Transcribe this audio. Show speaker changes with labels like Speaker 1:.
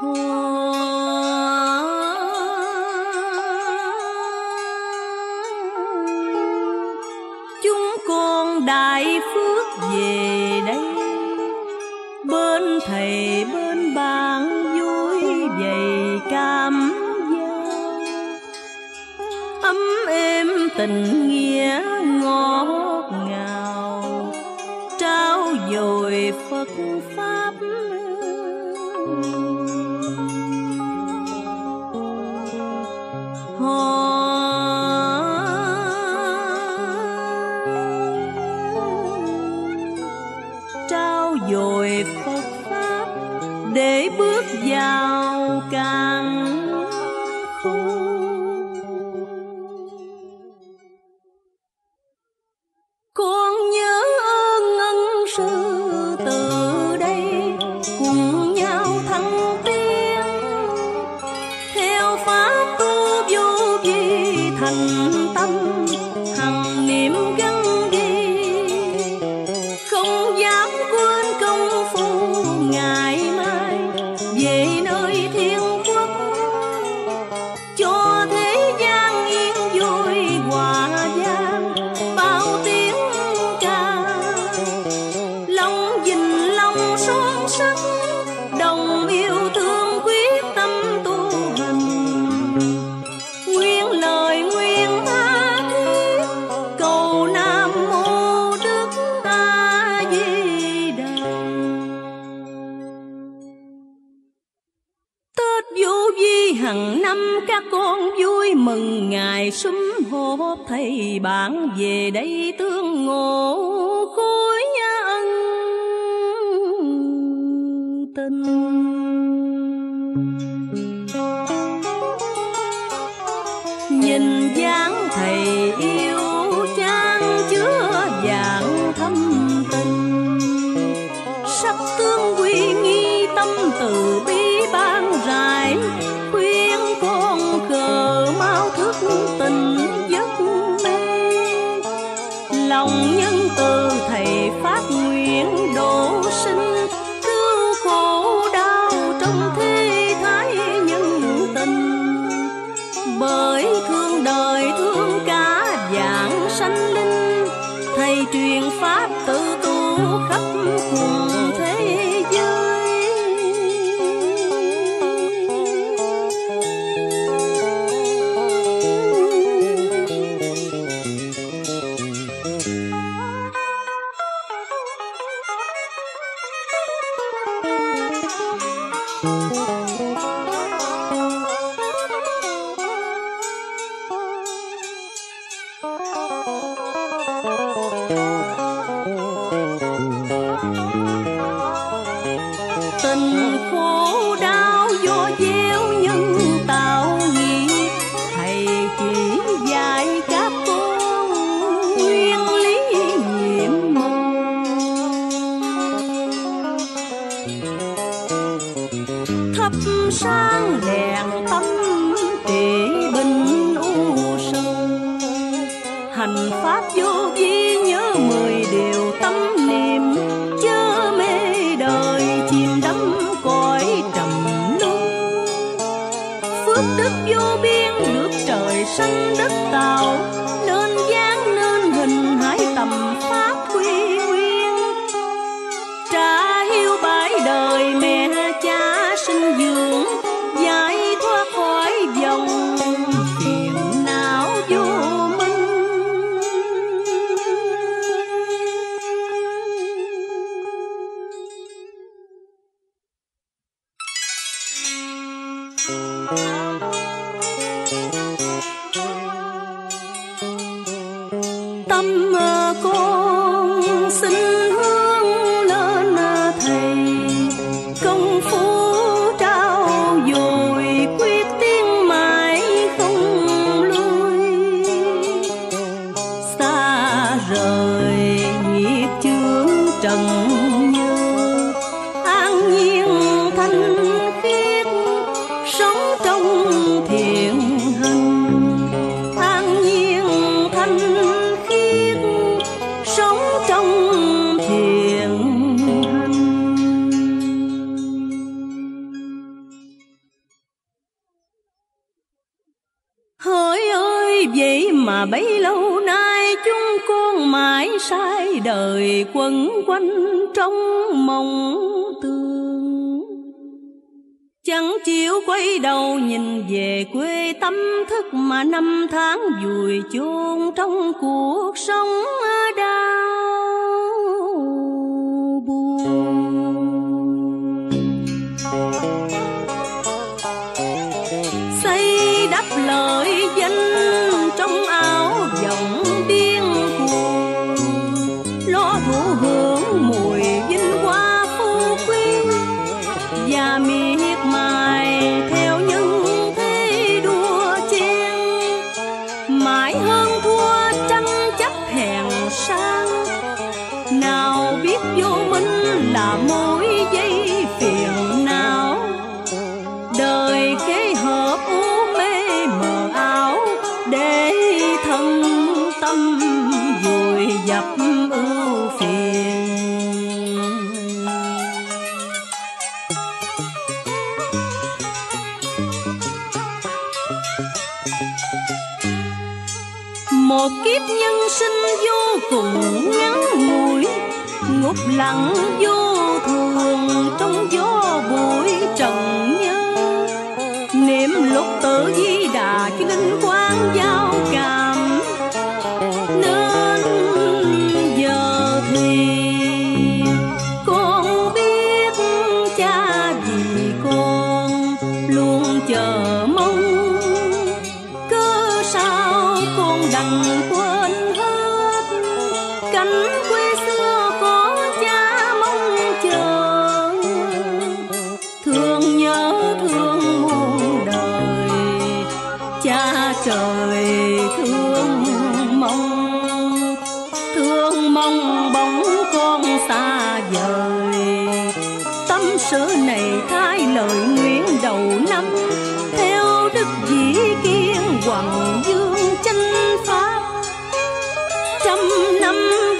Speaker 1: chúng con đại phước về đây. Bên thầy, bên bạn vui vầy cảm giao ấm êm tình nghĩa ngọt ngào, trao dồi phật pháp. trao để bước vào càng sắc, đồng yêu thương quyết tâm tu hành. Nguyên lời nguyên tha thiết, cầu nam mô đức a di đà. Tết vô vi hằng năm, các con vui mừng. Ngày sum họp, thầy bạn về đây tương ngộ khối. Tình tình khổ thắp sáng đèn tâm trị bình u sầu. Hành pháp vô vi tâm con xin hướng lên thầy. Công phu trao dồi quyết tiến mãi không lui xa rời nghiệp chướng trần mà bấy lâu nay chúng con mãi sai đời quẩn quanh trong mộng tương chẳng chịu quay đầu nhìn về quê tâm thức mà năm tháng vùi chôn trong cuộc sống đau. Nào biết vô minh là mối dây phiền não. Đời kế hợp u mê mờ ảo, để thân tâm vùi dập ưu phiền. Một kiếp nhân sinh vô cùng ngút lặng vô thường trong gió bụi trần nhân niệm lục tự di đà cho linh quang giao cảm, nên giờ thì con biết cha vì con luôn chờ mong. Cớ sao con đành quên hết cảnh ನಮ್ಮ